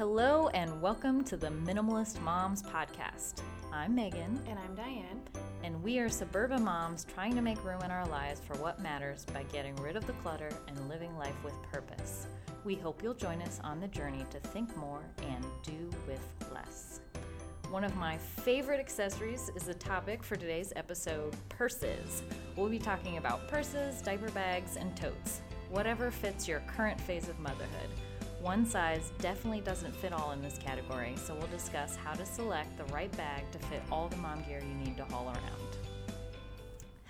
Hello, and welcome to the Minimalist Moms Podcast. I'm Megan, And I'm Diane. and we are suburban moms trying to make room in our lives for what matters by getting rid of the clutter and living life with purpose. We hope you'll join us on the journey to think more and do with less. One of my favorite accessories is the topic for today's episode purses. We'll be talking about purses, diaper bags, and totes, whatever fits your current phase of motherhood. One size definitely doesn't fit all in this category, so we'll discuss how to select the right bag to fit all the mom gear you need to haul around.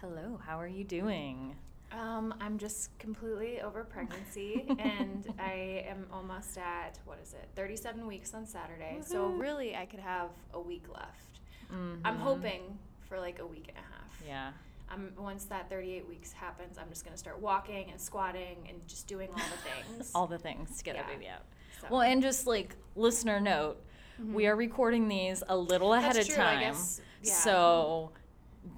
Hello, how are you doing? Um, I'm just completely over pregnancy, and I am almost at what is it, 37 weeks on Saturday. So really, I could have a week left. I'm Mhm. hoping for like a week and a half. Yeah. Um, once that 38 weeks happens, I'm just gonna start walking and squatting and just doing all the things. All the things to get Yeah. our baby out. So- Well, and just like listener note, we are recording these a little ahead That's of true, I time. guess, yeah. So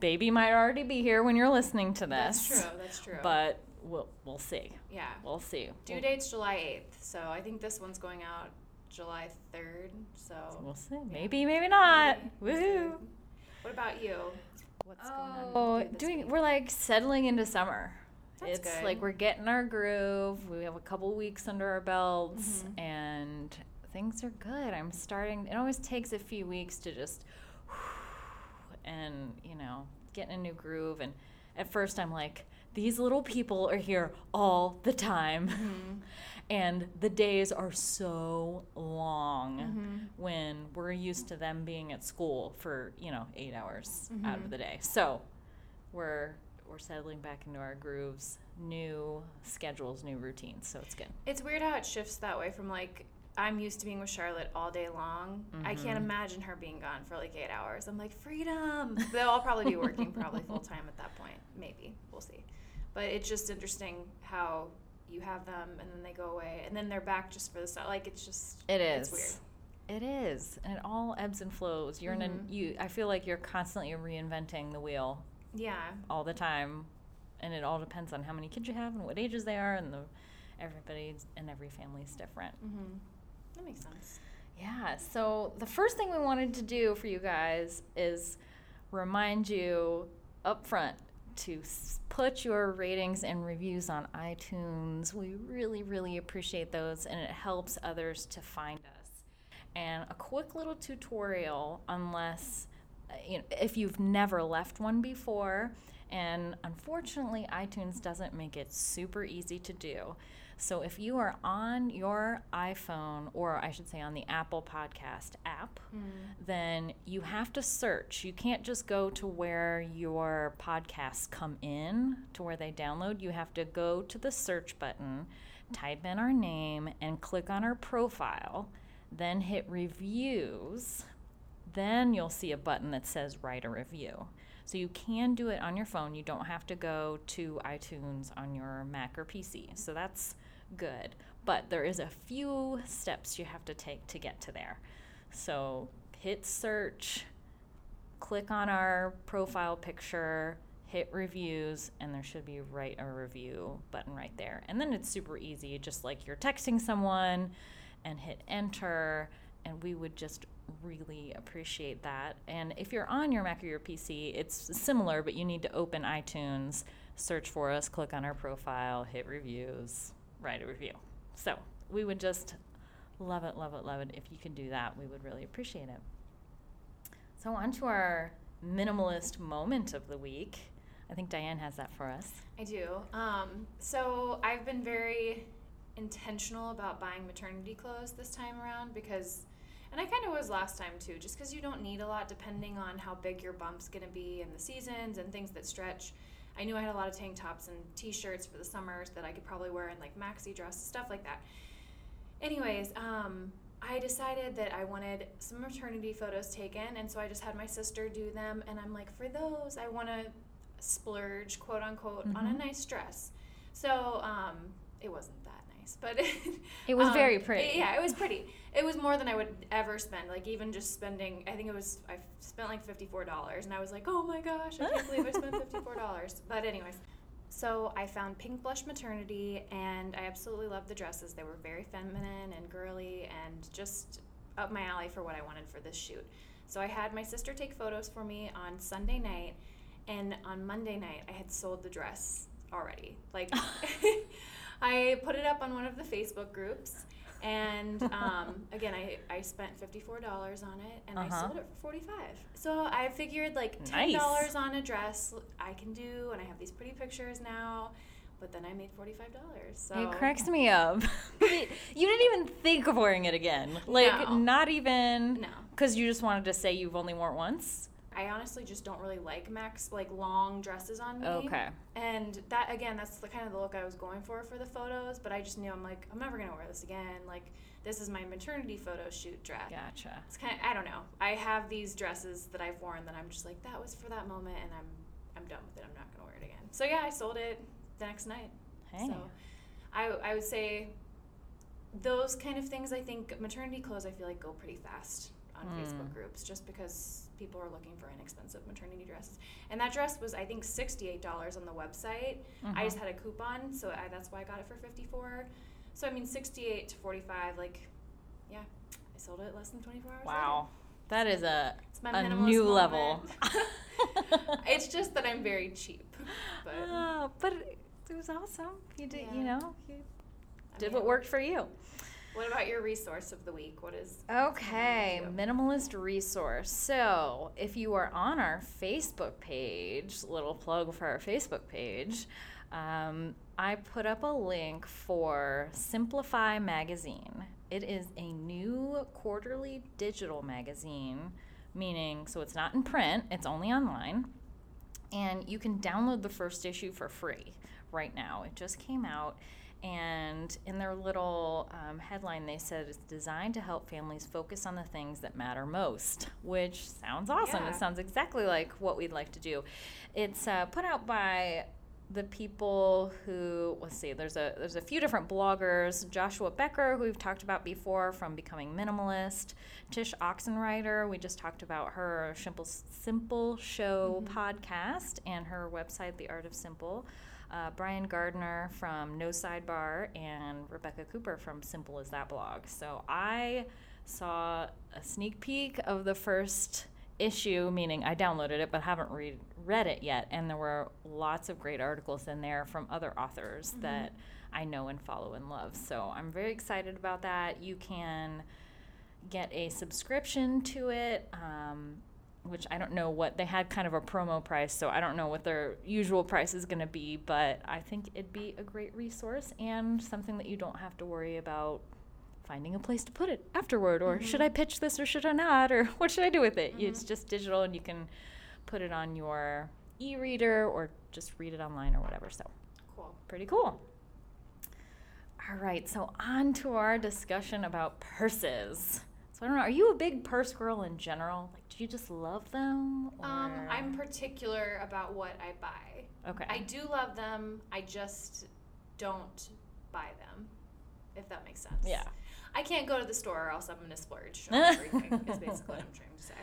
baby might already be here when you're listening to this. That's true. That's true. But we'll we'll see. yeah, We'll see. due We'll- date's July 8th, so I think this one's going out July 3rd. So We'll see. Maybe, maybe not. Maybe. Woohoo. What about you? What's going on? Oh, with you this doing week? we're like settling into summer. That's it's good. like we're getting our groove. We have a couple weeks under our belts Mhm. and things are good. I'm starting it always takes a few weeks to just and, you know, get in a new groove and at first I'm like these little people are here all the time. Mhm. And the days are so long Mhm. when we're used to them being at school for you know eight hours out Mhm. of the day. So we're we're settling back into our grooves, new schedules, new routines. So it's good. It's weird how it shifts that way from like I'm used to being with Charlotte all day long. I can't Mhm. imagine her being gone for like eight hours. I'm like freedom. They'll all probably be working probably full time at that point. Maybe we'll see. But it's just interesting how you have them and then they go away and then they're back just for the summer. Like it's just It it's weird. It is, and it all ebbs and flows. You're in Mhm. a you. I feel like you're constantly reinventing the wheel Yeah. all the time, and it all depends on how many kids you have and what ages they are, and the everybody and every family is different. Mhm. That makes sense. Yeah, so the first thing we wanted to do for you guys is remind you up front to put your ratings and reviews on iTunes. We really, really appreciate those, and it helps others to find us. And a quick little tutorial, unless uh, you know, if you've never left one before, and unfortunately, iTunes doesn't make it super easy to do. So if you are on your iPhone, or I should say on the Apple Podcast app, mm. then you have to search. You can't just go to where your podcasts come in, to where they download. You have to go to the search button, type in our name, and click on our profile, then hit reviews. Then you'll see a button that says write a review. So you can do it on your phone. You don't have to go to iTunes on your Mac or PC. So that's good. But there is a few steps you have to take to get to there. So hit search, click on our profile picture, hit reviews, and there should be write a review button right there. And then it's super easy, just like you're texting someone and hit enter. And we would just really appreciate that. And if you're on your Mac or your PC, it's similar, but you need to open iTunes, search for us, click on our profile, hit reviews, write a review. So we would just love it, love it, love it. If you can do that, we would really appreciate it. So, on to our minimalist moment of the week. I think Diane has that for us. I do. Um, so I've been very intentional about buying maternity clothes this time around because, and I kind of was last time too, just because you don't need a lot depending on how big your bump's going to be and the seasons and things that stretch. I knew I had a lot of tank tops and t-shirts for the summers that I could probably wear in like maxi dresses, stuff like that. Anyways, um, I decided that I wanted some maternity photos taken, and so I just had my sister do them. And I'm like, for those, I want to splurge, quote unquote, on a Mhm. nice dress. So um, it wasn't that nice, but It was um, very pretty. Yeah, it was pretty. It was more than I would ever spend. Like even just spending, I think it was I spent like fifty four dollars, and I was like, oh my gosh, I can't believe I spent fifty four dollars. But anyways, So I found Pink Blush Maternity, and I absolutely loved the dresses. They were very feminine and girly, and just up my alley for what I wanted for this shoot. So I had my sister take photos for me on Sunday night, and on Monday night I had sold the dress already. Like I put it up on one of the Facebook groups. And um, again, I, I spent $54 on it and Uh-huh. I sold it for 45 So I figured like $10 Nice. on a dress I can do, and I have these pretty pictures now. But then I made $45. So It cracks me up. you didn't even think of wearing it again. Like, No. not even. No. Because you just wanted to say you've only worn it once? I honestly just don't really like max like long dresses on me. Okay. And that again, that's the kind of the look I was going for for the photos. But I just knew I'm like I'm never gonna wear this again. Like this is my maternity photo shoot dress. Gotcha. It's kind of I don't know. I have these dresses that I've worn that I'm just like that was for that moment, and I'm I'm done with it. I'm not gonna wear it again. So yeah, I sold it the next night. Hey. So I I would say those kind of things. I think maternity clothes I feel like go pretty fast on Mm. Facebook groups just because people are looking for inexpensive maternity dresses. And that dress was I think sixty eight dollars on the website. I Mhm. just had a coupon, so I, that's why I got it for fifty four. So I mean sixty eight to forty five, like yeah, I sold it less than twenty four hours. later. Wow. That is a, a new level. it's just that I'm very cheap, but Ah, but it was awesome. You did, you know, you I did mean, what worked for you. What about your resource of the week? What is Okay, minimalist resource. So, if you are on our Facebook page, little plug for our Facebook page, um, I put up a link for Simplify Magazine. It is a new quarterly digital magazine, meaning, so it's not in print, it's only online. And you can download the first issue for free right now. It just came out. And in their little um, headline, they said it's designed to help families focus on the things that matter most, which sounds awesome. Yeah. It sounds exactly like what we'd like to do. It's uh, put out by the people who let's see there's a there's a few different bloggers joshua becker who we've talked about before from becoming minimalist Tsh Oxenreider we just talked about her simple simple show podcast and her website the art of simple uh, brian gardner from no sidebar and rebecca cooper from simple as that blog so i saw a sneak peek of the first issue, meaning I downloaded it but haven't read read it yet, and there were lots of great articles in there from other authors that I know and follow and love. So I'm very excited about that. You can get a subscription to it. Um, which I don't know what they had kind of a promo price, so I don't know what their usual price is going to be, but I think it'd be a great resource and something that you don't have to worry about finding a place to put it afterward or should mm-hmm. I pitch this or should I not or what should I do with it? Mm-hmm. It's just digital and you can put it on your e-reader or just read it online or whatever. So, cool? pretty cool. All right, so on to our discussion about purses. I don't know, are you a big purse girl in general? Like do you just love them or Um, I'm particular about what I buy. Okay. I do love them. I just don't buy them. If that makes sense. Yeah. I can't go to the store or else I'm gonna splurge on everything. is basically what I'm trying to say.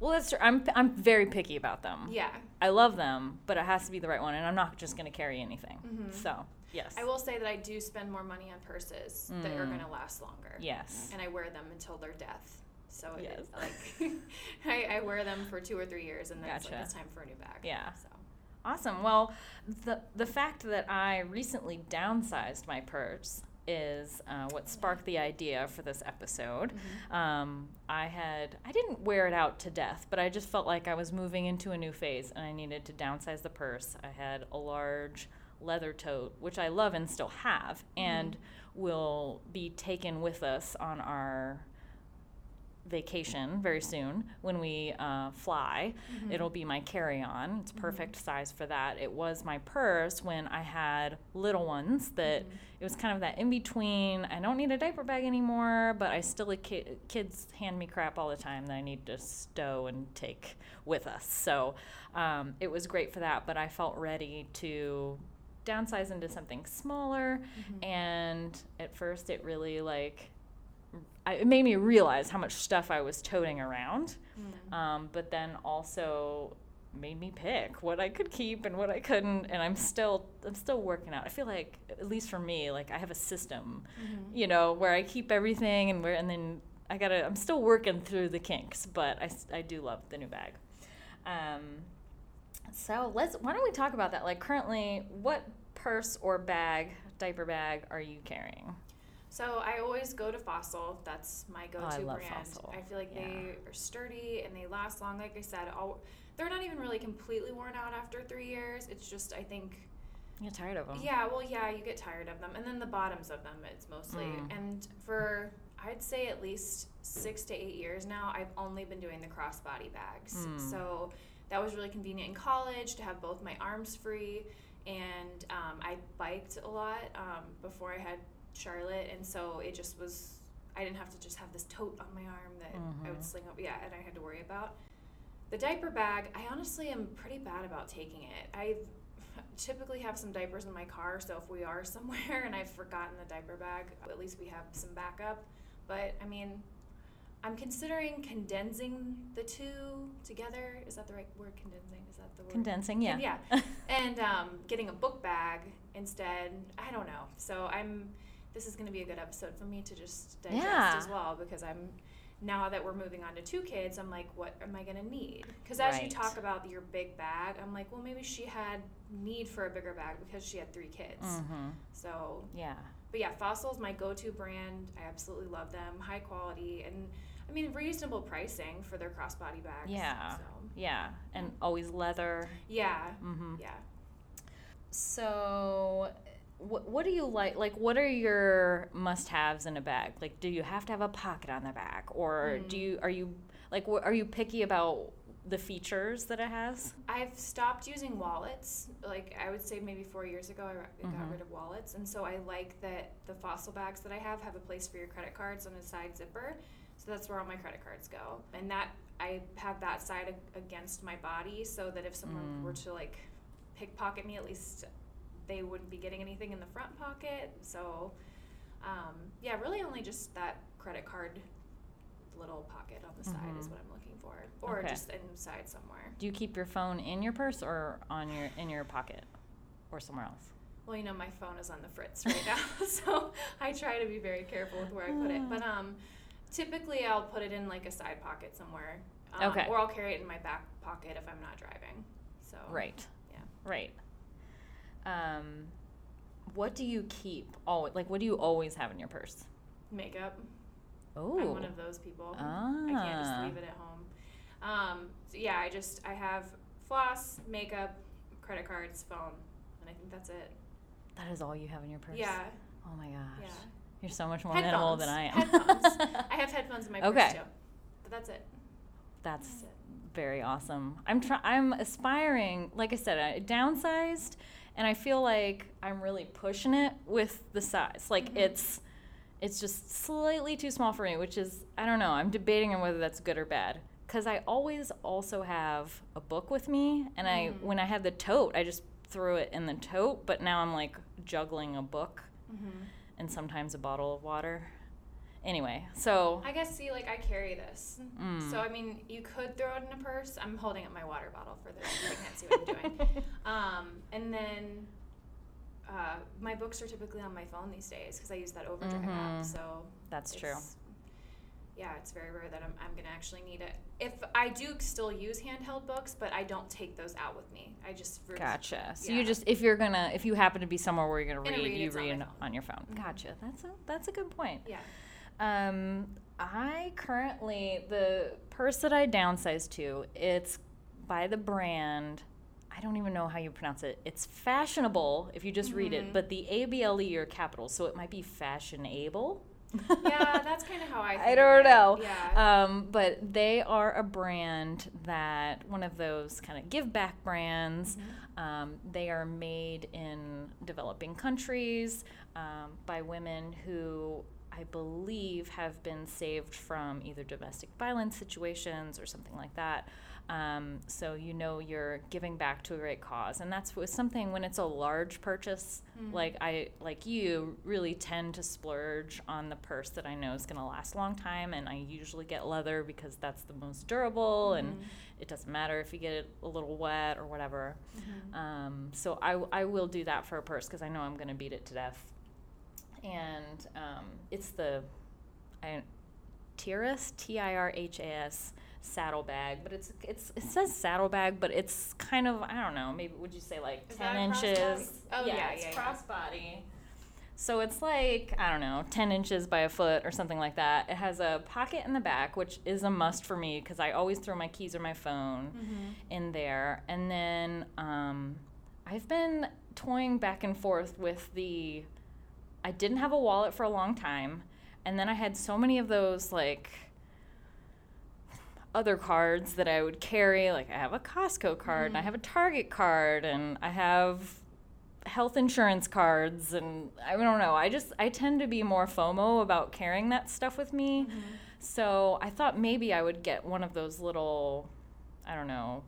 well, that's true. I'm I'm very picky about them. Yeah. I love them, but it has to be the right one and I'm not just going to carry anything. Mhm. So, yes. I will say that I do spend more money on purses that are Mm. gonna last longer. Yes. And I wear them until their death. So it Yes. is like I, I wear them for two or three years and then it's like it's time for a new bag. Yeah. So Awesome. Well, the the fact that I recently downsized my purse is uh, what sparked the idea for this episode. Um, I had I didn't wear it out to death, but I just felt like I was moving into a new phase and I needed to downsize the purse. I had a large leather tote, which I love and still have, and will be taken with us on our vacation very soon when we uh, fly. It'll be my carry on. It's perfect size for that. It was my purse when I had little ones that it was kind of that in between. I don't need a diaper bag anymore, but I still, a ki- kids hand me crap all the time that I need to stow and take with us. So um, it was great for that, but I felt ready to downsize into something smaller. And at first, it really like, I, it made me realize how much stuff I was toting around. Um, but then also, made me pick what I could keep and what I couldn't and I'm still I'm still working out. I feel like at least for me like I have a system, Mm-hmm. you know, where I keep everything and where and then I got to I'm still working through the kinks, but I, I do love the new bag. Um so let's why don't we talk about that? Like currently what purse or bag, diaper bag are you carrying? So I always go to Fossil. That's my go-to Oh, I love brand. Fossil. I feel like Yeah. they are sturdy and they last long. Like I said, all, they're not even really completely worn out after three years. It's just I think You get tired of them. Yeah, well, yeah, you get tired of them, and then the bottoms of them, it's mostly. Mm. And for I'd say at least six to eight years now, I've only been doing the crossbody bags. Mm. So that was really convenient in college to have both my arms free, and um, I biked a lot um, before I had Charlotte, and so it just was. I didn't have to just have this tote on my arm that I Mhm. would sling up, yeah, and I had to worry about. The diaper bag, I honestly am pretty bad about taking it. I typically have some diapers in my car, so if we are somewhere and I've forgotten the diaper bag, at least we have some backup. But I mean, I'm considering condensing the two together. Is that the right word? Condensing? Is that the word? Condensing, yeah. Yeah. and um, getting a book bag instead. I don't know. So I'm. This is going to be a good episode for me to just digest Yeah. as well because I'm. Now that we're moving on to two kids, I'm like, what am I going to need? Because as you talk about your big bag, I'm like, well, maybe she had need for a bigger bag because she had three kids. Mm-hmm. So, Yeah. but yeah, Fossil's my go-to brand. I absolutely love them. High quality and I mean reasonable pricing for their crossbody bags. Yeah. So, Yeah. And always leather. yeah. Mm-hmm. Yeah. So, what, what do you like? Like, what are your must-haves in a bag? Like, do you have to have a pocket on the back, or do Mm. you are you like wh- are you picky about the features that it has? I've stopped using wallets. Like I would say maybe four years ago, I, ra- I got rid of wallets, and so I like that the fossil bags that I have have a place for your credit cards on the side zipper. So that's where all my credit cards go, and that I have that side against my body, so that if someone Mm. were to like pickpocket me, at least they wouldn't be getting anything in the front pocket. So um, yeah, really only just that credit card little pocket on the side is Mhm. what I'm looking for, or Okay. just inside somewhere. Do you keep your phone in your purse or on your in your pocket, or somewhere else? Well, you know, my phone is on the fritz right now, so I try to be very careful with where I put it. But um, typically, I'll put it in like a side pocket somewhere. Um, Okay. Or I'll carry it in my back pocket if I'm not driving. So. Right. Yeah. Right. Um, what do you keep? always? like what do you always have in your purse? Makeup. Oh. I'm one of those people. Ah. I can't just leave it at home. Um, so yeah, I just I have floss, makeup, credit cards, phone, and I think that's it. That is all you have in your purse. Yeah. Oh my gosh. Yeah. You're so much more minimal than I am. Headphones. I have headphones in my Okay. purse too. But that's it. That's That's it. very awesome. I'm try- I'm aspiring, like I said, I downsized, and I feel like I'm really pushing it with the size. Like Mhm. it's it's just slightly too small for me, which is I don't know. I'm debating on whether that's good or bad. Cause I always also have a book with me, and I Mm. when I had the tote, I just threw it in the tote. But now I'm like juggling a book Mm-hmm. And sometimes a bottle of water. Anyway, so I guess see, like I carry this, Mm. so I mean, you could throw it in a purse. I'm holding up my water bottle for those who can't see what I'm doing. Um, and then uh, my books are typically on my phone these days because I use that Overdrive Mhm. app. So that's true. Yeah, it's very rare that I'm, I'm gonna actually need it. If I do still use handheld books, but I don't take those out with me. I just re- Gotcha. So Yeah. you just if you're gonna if you happen to be somewhere where you're gonna read, read, you on read phone. on your phone. Mhm. Gotcha. That's a that's a good point. Yeah. Um, I currently the purse that I downsized to, it's by the brand. I don't even know how you pronounce it. It's fashionable if you just read it, Mhm. but the A B L E are capital, so it might be fashionable. Yeah, that's kind of how I. I don't it. know. Yeah. Um, but they are a brand that one of those kind of give back brands. Mhm. Um, they are made in developing countries um, by women who I believe have been saved from either domestic violence situations or something like that. Um, so you know you're giving back to a great cause, and that's with something when it's a large purchase. Mm-hmm. Like I, like you, really tend to splurge on the purse that I know is going to last a long time, and I usually get leather because that's the most durable, and Mhm. it doesn't matter if you get it a little wet or whatever. Mhm. Um, so I, I will do that for a purse because I know I'm going to beat it to death. And um, it's the I, Tirhas T I R H A S saddlebag, but it's it's it says saddlebag, but it's kind of I don't know. Maybe would you say like Is ten inches? Oh, yeah, yeah, it's yeah, yeah. crossbody. So it's like I don't know, ten inches by a foot or something like that. It has a pocket in the back, which is a must for me because I always throw my keys or my phone Mhm. in there. And then um, I've been toying back and forth with the. I didn't have a wallet for a long time, and then I had so many of those like other cards that I would carry. Like I have a Costco card, and I Mhm. have a Target card, and I have health insurance cards, and I don't know. I just I tend to be more FOMO about carrying that stuff with me. Mhm. So I thought maybe I would get one of those little, I don't know,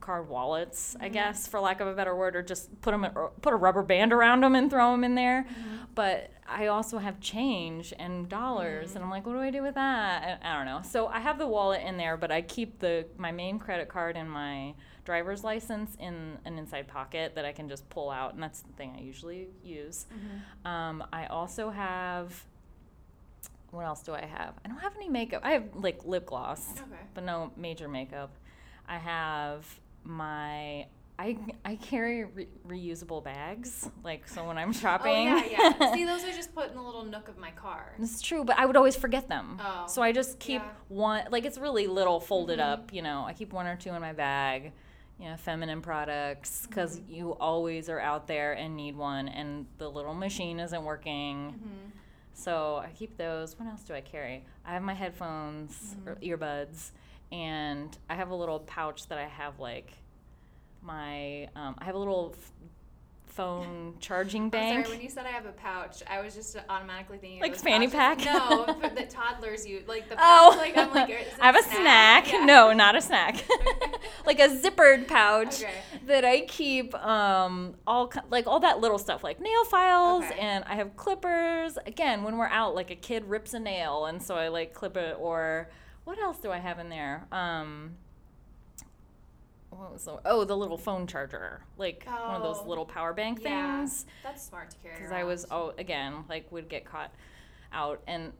card wallets, I Mhm. guess, for lack of a better word, or just put them, put a rubber band around them and throw them in there. Mhm. But I also have change and dollars, and I'm like, what do I do with that? And I don't know. So I have the wallet in there, but I keep the my main credit card and my driver's license in an inside pocket that I can just pull out, and that's the thing I usually use. Mhm. Um, I also have. What else do I have? I don't have any makeup. I have like lip gloss, Okay. but no major makeup. I have my. I, I carry re- reusable bags, like so when I'm shopping. Oh yeah, yeah. See, those I just put in the little nook of my car. it's true, but I would always forget them. Oh, So I just keep yeah. one, like it's really little, folded Mhm. up. You know, I keep one or two in my bag. You know, feminine products because Mhm. you always are out there and need one, and the little machine isn't working. Mm-hmm. So I keep those. What else do I carry? I have my headphones or Mhm. earbuds, and I have a little pouch that I have like my. Um, I have a little f- phone charging I'm bank. sorry, when you said I have a pouch, I was just automatically thinking Like fanny pouches- pack? No, but that toddlers use, like the Oh. Like I'm like, I have a snack. Yeah. No, not a snack. like a zippered pouch Okay. that I keep um, all like all that little stuff, like nail files, Okay. and I have clippers. Again, when we're out, like a kid rips a nail, and so I like clip it. Or what else do I have in there? Um, what was the, oh the little phone charger, like one of those Oh. little power bank Yeah. things That's smart to carry. because I was oh again like would get caught out and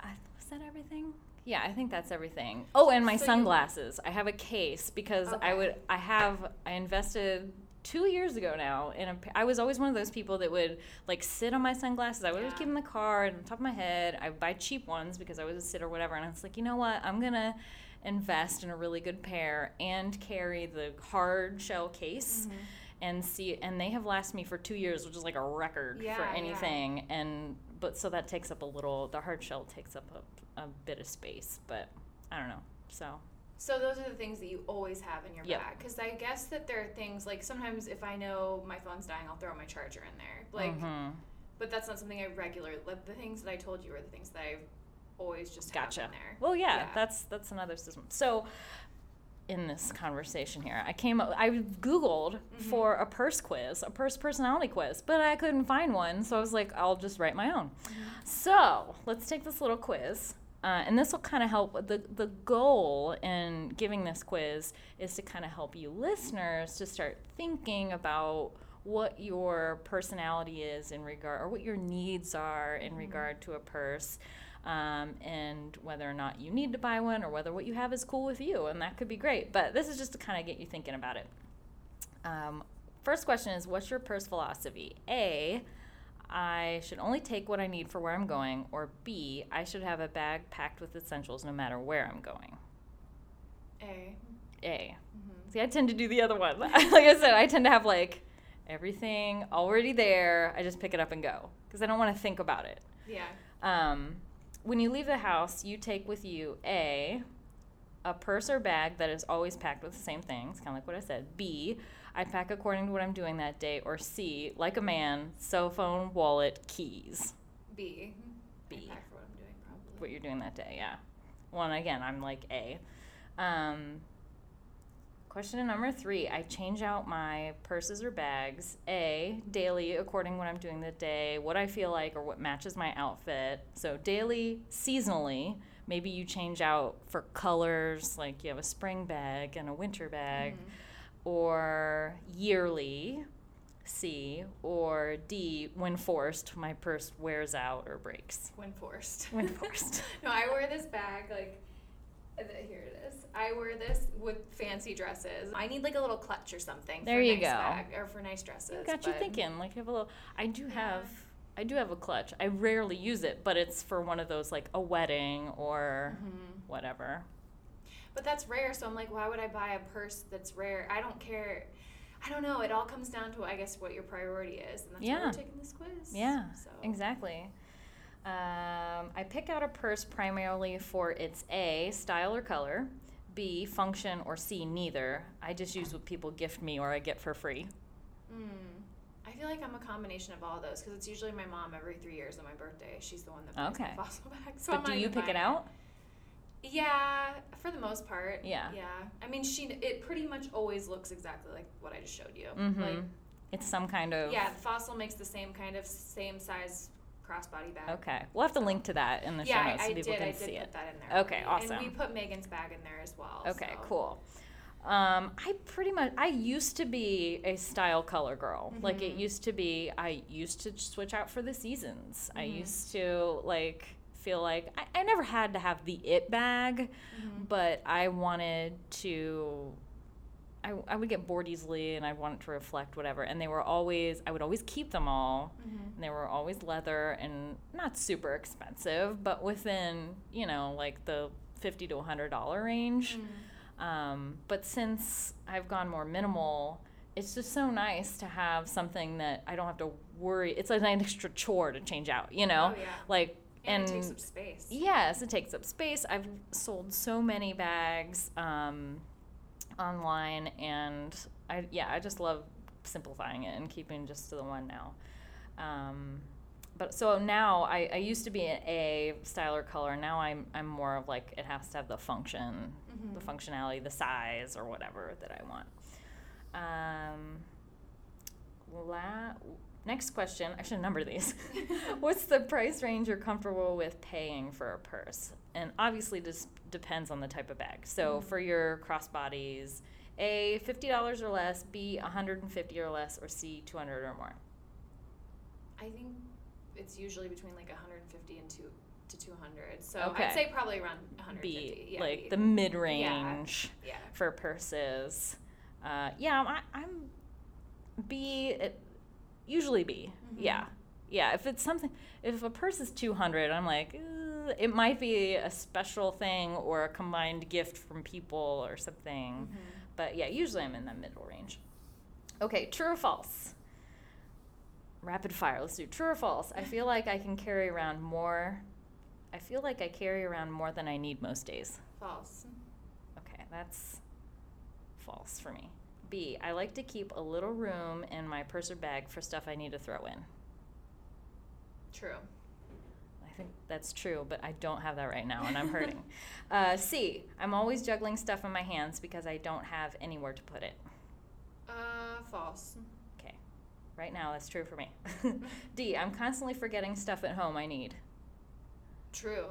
I, was that everything? Yeah, I think that's everything. Oh, and my So you- sunglasses. I have a case because I would I have I invested two years ago now in a I was always one of those people that would like sit on my sunglasses. I would always Yeah. keep them in the car and on top of my head. I would buy cheap ones because I was a sit or whatever, and I was like, you know what? I'm gonna invest in a really good pair and carry the hard shell case Mhm. and see and they have lasted me for two years which is like a record for Yeah, yeah. anything and but so that takes up a little the hard shell takes up a, a bit of space but i don't know so So those are the things that you always have in your Yep. bag. Because I guess that there are things like sometimes if I know my phone's dying, I'll throw my charger in there. Like, mhm. but that's not something I regularly. Like the things that I told you are the things that I always just gotcha there. well yeah, Yeah. that's that's another system so in this conversation here i came up i googled Mm-hmm. for a purse quiz a purse personality quiz but i couldn't find one so i was like i'll just write my own Mm-hmm. So let's take this little quiz. Uh, and this will kind of help. The, the goal in giving this quiz is to kind of help you listeners to start thinking about what your personality is in regard, or what your needs are in regard to a purse, um, and whether or not you need to buy one, or whether what you have is cool with you. And that could be great. But this is just to kind of get you thinking about it. Um, first question is What's your purse philosophy? A, I should only take what I need for where I'm going, or B, I should have a bag packed with essentials no matter where I'm going. A. A. Mhm. See, I tend to do the other one. like I said, I tend to have like everything already there. I just pick it up and go because I don't want to think about it. Yeah. Um, when you leave the house, you take with you A, a purse or bag that is always packed with the same things, kind of like what I said. B, I pack according to what I'm doing that day. Or C, like a man, cell phone, wallet, keys. B. B. I pack for what I'm doing probably. What you're doing that day, yeah. One again, I'm like A. Um, Question number three I change out my purses or bags, A, daily, according to what I'm doing the day, what I feel like, or what matches my outfit. So, daily, seasonally, maybe you change out for colors, like you have a spring bag and a winter bag, Mm-hmm. or yearly, C, or D, when forced, my purse wears out or breaks. When forced. When forced. no, I wear this bag like. Uh, Here it is. I wear this with fancy dresses. I need like a little clutch or something. There for you nice go. Bag, or for nice dresses. got you thinking. Like you have a little. I do Yeah. have. I do have a clutch. I rarely use it, but it's for one of those like a wedding or Mhm. whatever. But that's rare, so I'm like, why would I buy a purse that's rare? I don't care. I don't know. It all comes down to, I guess, what your priority is, and that's why Yeah. we're taking this quiz. Yeah, So. exactly. Um, I pick out a purse primarily for its A, style or color, B, function, or C, neither. I just use what people gift me or I get for free. Mm. I feel like I'm a combination of all those because it's usually my mom every three years on my birthday. She's the one that buys Okay. the fossil bag. So but I'm do you pick it out? Yeah, for the most part. Yeah. Yeah. I mean, she it pretty much always looks exactly like what I just showed you. Mm-hmm. Like, it's some kind of. yeah, fossil makes the same kind of same size crossbody bag. Okay. We'll have to link to that in the yeah, show notes I, so people did. can I did see it. that in there. Okay, already. And we put Megan's bag in there as well. Okay, so. cool. Um, I pretty much I used to be a style color girl. Like it Mhm. used to be I used to switch out for the seasons. I Mhm. used to like feel like I, I never had to have the it bag, Mhm. but I wanted to I, I would get bored easily and I wanted to reflect whatever and they were always I would always keep them all Mhm. and they were always leather and not super expensive but within you know like the 50 to 100 dollar range Mm. um, but since I've gone more minimal, it's just so nice to have something that I don't have to worry. It's like an extra chore to change out, you know? Oh, yeah. Like, And, and, it takes up space. yes, it takes up space. I've sold so many bags um, online, and I yeah, I just love simplifying it and keeping just to the one now. Um, but so now I, I used to be an A style or color. Now I'm I'm more of like it has to have the function, the Mhm. functionality, the size or whatever that I want. Um, la- next question. I should number these. What's the price range you're comfortable with paying for a purse? And obviously, this depends on the type of bag. So Mhm. for your crossbodies, A, fifty dollars or less. B, one hundred and fifty or less. Or C, two hundred or more. I think it's usually between like 150 and two to 200. So Okay. I'd say probably around 150. B, yeah, like B. the mid range. yeah. for purses. Uh, yeah, I, I'm B. It, usually B. Mhm. Yeah, yeah. If it's something, if a purse is two hundred, I'm like, it might be a special thing or a combined gift from people or something. Mhm. But yeah, usually I'm in the middle range. Okay, true or false? Rapid fire. Let's do true or false. I feel like I can carry around more. I feel like I carry around more than I need most days. False. Okay, that's false for me. B, I like to keep a little room in my purse or bag for stuff I need to throw in. True. Think that's true, but I don't have that right now and I'm hurting. uh, C, I'm always juggling stuff in my hands because I don't have anywhere to put it. Uh, false. Okay, right now that's true for me. D, I'm constantly forgetting stuff at home I need. True.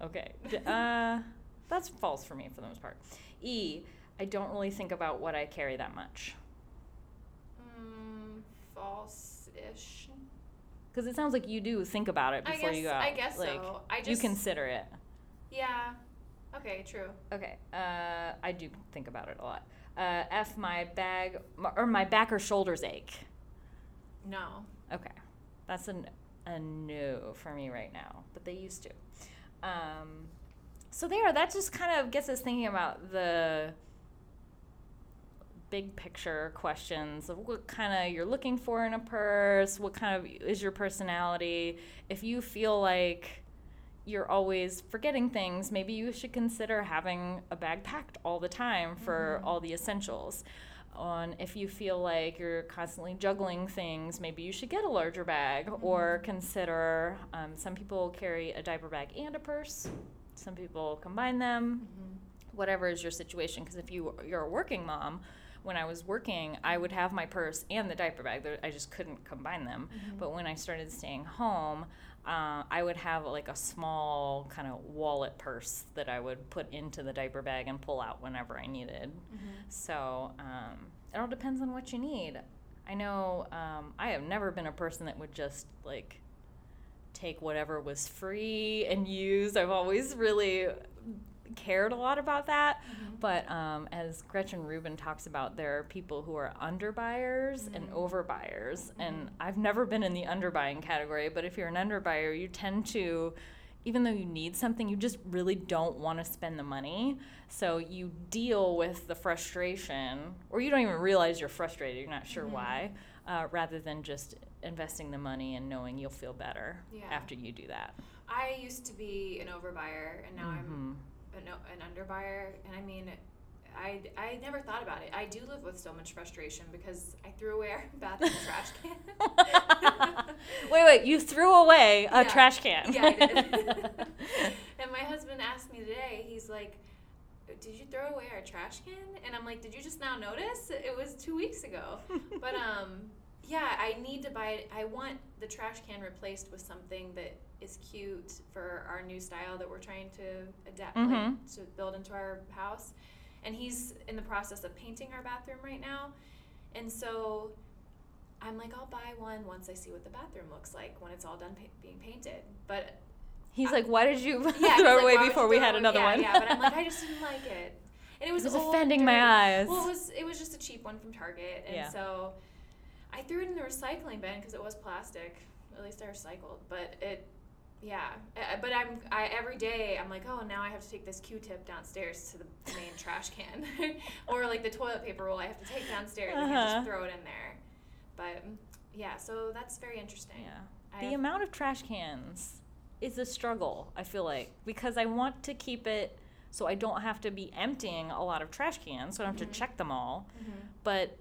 Okay, D- uh, that's false for me for the most part. E, I don't really think about what I carry that much. Mm, false-ish. Because it sounds like you do think about it before guess. you go out. I guess like, so. I just. you consider it. Yeah. Okay. True. Okay. Uh, I do think about it a lot. Uh, F, my bag, m- or my back or shoulders ache. No. Okay. That's a no for me right now, but they used to. Um, so there, that just kind of gets us thinking about the big picture questions of what kind of you're looking for in a purse, what kind of is your personality. If you feel like you're always forgetting things, maybe you should consider having a bag packed all the time for Mhm. all the essentials. On if you feel like you're constantly juggling things, maybe you should get a larger bag or Mhm. consider. Um, some people carry a diaper bag and a purse. Some people combine them. Mm-hmm. whatever is your situation. Because if you you're a working mom, when I was working, I would have my purse and the diaper bag. I just couldn't combine them. But when I started staying home, uh, I would have like a small kind of wallet purse that I would put into the diaper bag and pull out whenever I needed. So um, it all depends on what you need. I know um, I have never been a person that would just like take whatever was free and use. I've always really cared a lot about that. Mm-hmm. But um, as Gretchen Rubin talks about, there are people who are underbuyers and mm-hmm. overbuyers. And mm-hmm. I've never been in the underbuying category, but if you're an underbuyer, you tend to, even though you need something, you just really don't want to spend the money. So you deal with the frustration, or you don't even realize you're frustrated, you're not sure why, uh, rather than just investing the money and knowing you'll feel better Yeah. after you do that. I used to be an overbuyer, and now. I'm an, an underbuyer. And I mean, I, I never thought about it. I do live with so much frustration because I threw away our bathroom trash can. wait, wait, you threw away a Yeah. trash can. Yeah, I did. and my husband asked me today, he's like, Did you throw away our trash can? And I'm like, Did you just now notice? It was two weeks ago. but um, yeah, I need to buy it. I want the trash can replaced with something that is cute for our new style that we're trying to adapt, like, Mhm. to build into our house. And he's in the process of painting our bathroom right now. And so I'm like, I'll buy one once I see what the bathroom looks like when it's all done pa- being painted. But He's like, why did you yeah, throw like, it away "Why before we had another yeah, one? Yeah, but I'm like, I just didn't like it, and it was, it was old, offending my eyes. Well, it was it was just a cheap one from Target, and Yeah. so I threw it in the recycling bin because it was plastic. At least I recycled, but it. Yeah, Uh, but I'm I every day I'm like, oh, now I have to take this Q-tip downstairs to the main trash can, or like the toilet paper roll I have to take downstairs. I Uh-huh. just throw it in there. But yeah, so that's very interesting. Yeah. I The have- amount of trash cans is a struggle, I feel like, because I want to keep it so I don't have to be emptying a lot of trash cans, so I don't have Mhm. to check them all. Mhm. But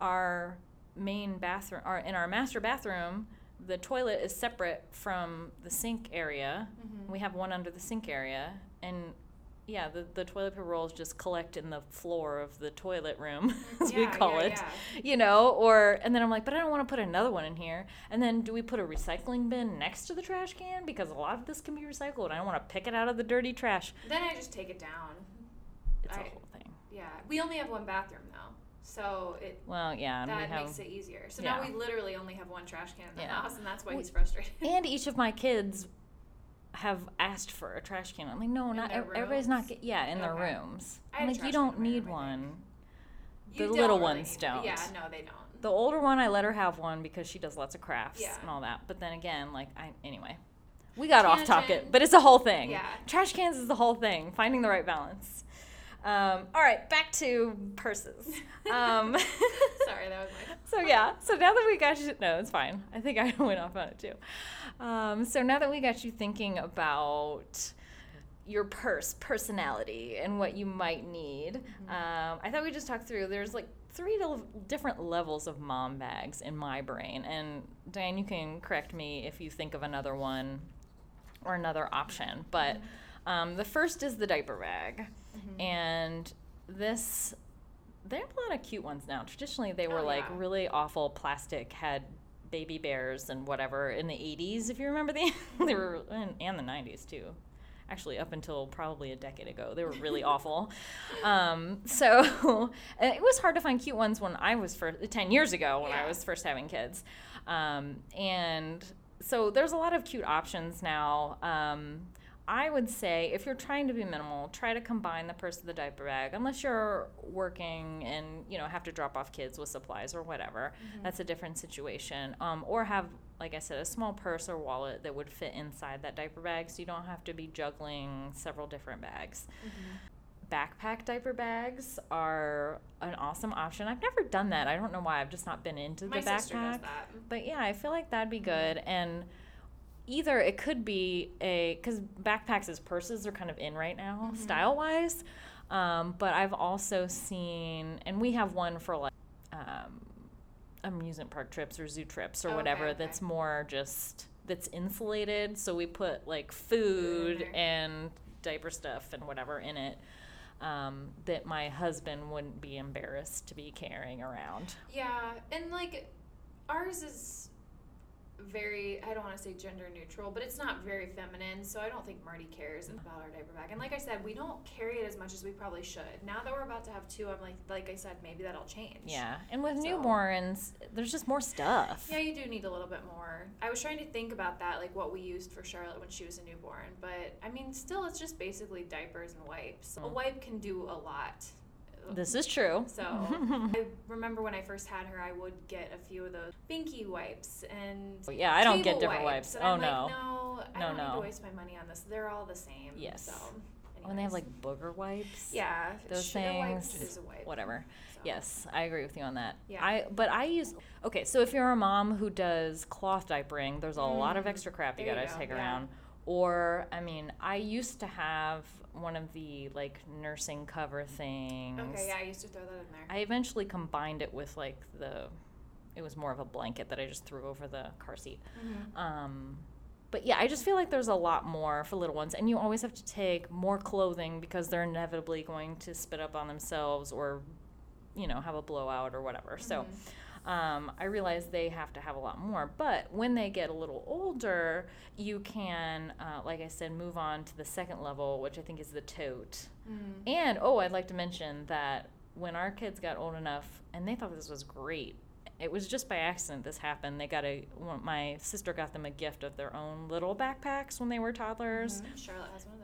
our main bathroom, our, in our master bathroom, the toilet is separate from the sink area. Mhm. We have one under the sink area, and yeah, the, the toilet paper rolls just collect in the floor of the toilet room, as we call yeah, it. yeah. You know, or and then I'm like, but I don't want to put another one in here. And then do we put a recycling bin next to the trash can because a lot of this can be recycled? I don't want to pick it out of the dirty trash. Then I just take it down. It's a I- whole thing. Yeah, we only have one bathroom though, so it Well, yeah, we that have makes it easier. So yeah. now we literally only have one trash can in the Yeah. house, and that's why he's frustrated. and each of my kids have asked for a trash can. I'm like, no, In not everybody's not. Get, yeah, in their rooms. I'm like, you don't need room, one. The don't little really ones don't. Yeah, no, they don't. The older one, I let her have one because she does lots of crafts Yeah. and all that. But then again, like I anyway, we got off topic, but it's a whole thing. Yeah. Trash cans is the whole thing. Finding the right balance. Um, all right, back to purses. Um, Sorry, that was my. so yeah, so now that we got you, no, it's fine. I think I went off on it too. Um, so now that we got you thinking about your purse personality and what you might need, um, I thought we just talk through. There's like three different levels of mom bags in my brain, and Diane, you can correct me if you think of another one or another option. But um, the first is the diaper bag, and this they have a lot of cute ones now. Traditionally, they were Oh, like yeah. really awful plastic, had baby bears and whatever in the 80s, if you remember the they were and, and the 90s too. Actually, up until probably a decade ago, they were really awful. Um, so it was hard to find cute ones when I was first, 10 years ago when I was first having kids. Um, and so there's a lot of cute options now. Um, I would say if you're trying to be minimal, try to combine the purse with the diaper bag, unless you're working and you know have to drop off kids with supplies or whatever. That's a different situation. Um, or have, like I said, a small purse or wallet that would fit inside that diaper bag, so you don't have to be juggling several different bags. Backpack diaper bags are an awesome option. I've never done that. I don't know why. I've just not been into My the backpack. But yeah, I feel like that'd be good. And either it could be a because backpacks as purses are kind of in right now, style wise. Um, but I've also seen, and we have one for like um, amusement park trips or zoo trips or Okay, whatever okay. that's more just that's insulated. So we put like food there. and diaper stuff and whatever in it. um, that my husband wouldn't be embarrassed to be carrying around. Yeah, and like ours is very I don't want to say gender neutral, but it's not very feminine, so I don't think Marty cares about our diaper bag. And like I said, we don't carry it as much as we probably should. Now that we're about to have two, I'm like like I said, maybe that'll change. Yeah, and with So- newborns, there's just more stuff. Yeah, you do need a little bit more. I was trying to think about that, like what we used for Charlotte when she was a newborn, but I mean, still, it's just basically diapers and wipes. A Mm. wipe can do a lot. This is true. So I remember when I first had her, I would get a few of those binky wipes and Yeah, I don't get different wipes. And Oh I'm no. Like, no, I No, don't need to waste my money on this. They're all the same. Yes. So, When they have like booger wipes. yeah, those things, is a wipe. Whatever. So. Yes, I agree with you on that. Yeah. I but I use okay. So if you're a mom who does cloth diapering, there's a lot of Mm, extra crap you there gotta go, take yeah. around. Or I mean, I used to have one of the like nursing cover things. Okay, yeah, I used to throw that in there. I eventually combined it with like the. It was more of a blanket that I just threw over the car seat. Mhm. Um, but yeah, I just feel like there's a lot more for little ones, and you always have to take more clothing because they're inevitably going to spit up on themselves or, you know, have a blowout or whatever. So, Mhm. Um, I realize they have to have a lot more. But when they get a little older, you can, uh, like I said, move on to the second level, which I think is the tote. Mhm. And oh, I'd like to mention that when our kids got old enough, and they thought this was great. It was just by accident this happened. They got a my sister got them a gift of their own little backpacks when they were toddlers, Mhm. Charlotte has one.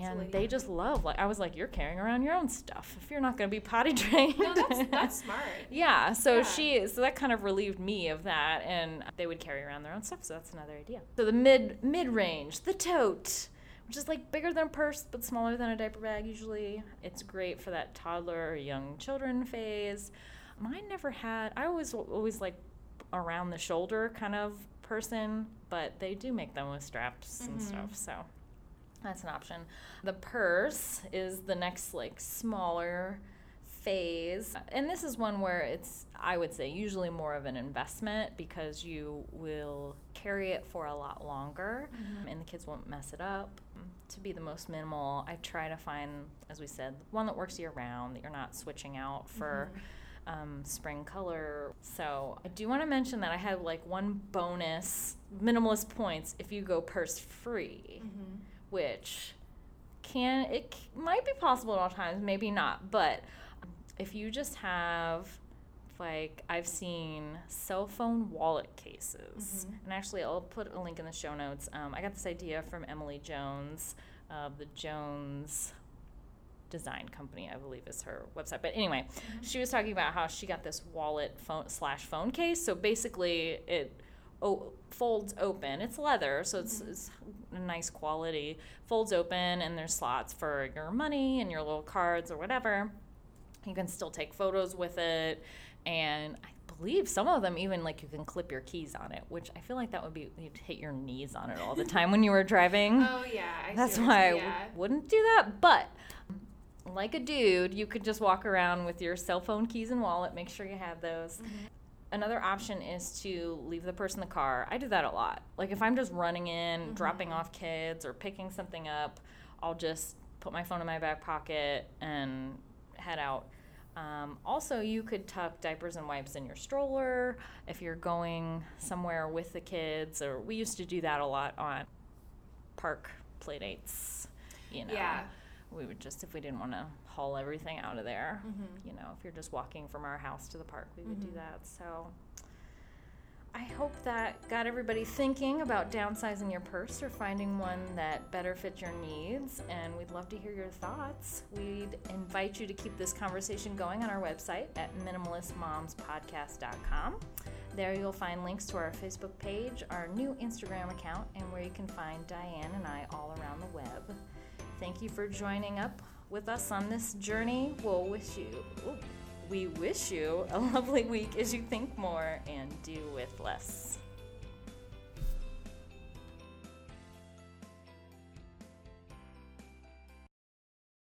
And they just love. Like I was like, you're carrying around your own stuff if you're not going to be potty trained. No, that's that's smart. yeah. So Yeah. she so that kind of relieved me of that, and they would carry around their own stuff. So that's another idea. So the mid mid range, the tote which is like bigger than a purse but smaller than a diaper bag usually. It's great for that toddler or young children phase. Mine never had. I was always like around the shoulder kind of person, but they do make them with straps and Mhm. stuff. So that's an option. The purse is the next like smaller phase. And this is one where it's I would say usually more of an investment because you will carry it for a lot longer Mm-hmm. and the kids won't mess it up. To be the most minimal, I try to find, as we said, one that works year round that you're not switching out for Mm-hmm. um, spring color. So I do want to mention that I have like one bonus minimalist points if you go purse free, Mhm. Which can it might be possible at all times, maybe not, but if you just have like I've seen cell phone wallet cases, Mhm. and actually I'll put a link in the show notes. Um, I got this idea from Emily Jones of the Jones Design Company, I believe is her website. But anyway, she was talking about how she got this wallet phone slash phone case. So basically, it o- folds open. It's leather, so it's, Mhm. it's a nice quality. Folds open, and there's slots for your money and your little cards or whatever. You can still take photos with it, and I believe some of them even like you can clip your keys on it, which I feel like that would be you'd hit your knees on it all the time when you were driving. Oh yeah, I That's why I w- wouldn't do that. But like a dude, you could just walk around with your cell phone keys and wallet. Make sure you have those. Mhm. Another option is to leave the purse in the car. I do that a lot. Like if I'm just running in, dropping Mhm. off kids, or picking something up, I'll just put my phone in my back pocket and head out. Um, also, you could tuck diapers and wipes in your stroller if you're going somewhere with the kids, or we used to do that a lot on park playdates. You know, Yeah. we would just if we didn't want to haul everything out of there. Mhm. You know, if you're just walking from our house to the park, we would do Mhm. that. So. I hope that got everybody thinking about downsizing your purse or finding one that better fits your needs. And we'd love to hear your thoughts. We'd invite you to keep this conversation going on our website at minimalistmomspodcast.com. There you'll find links to our Facebook page, our new Instagram account, and where you can find Diane and I all around the web. Thank you for joining up with us on this journey. We'll wish you, we wish you a lovely week as you think more and do with less.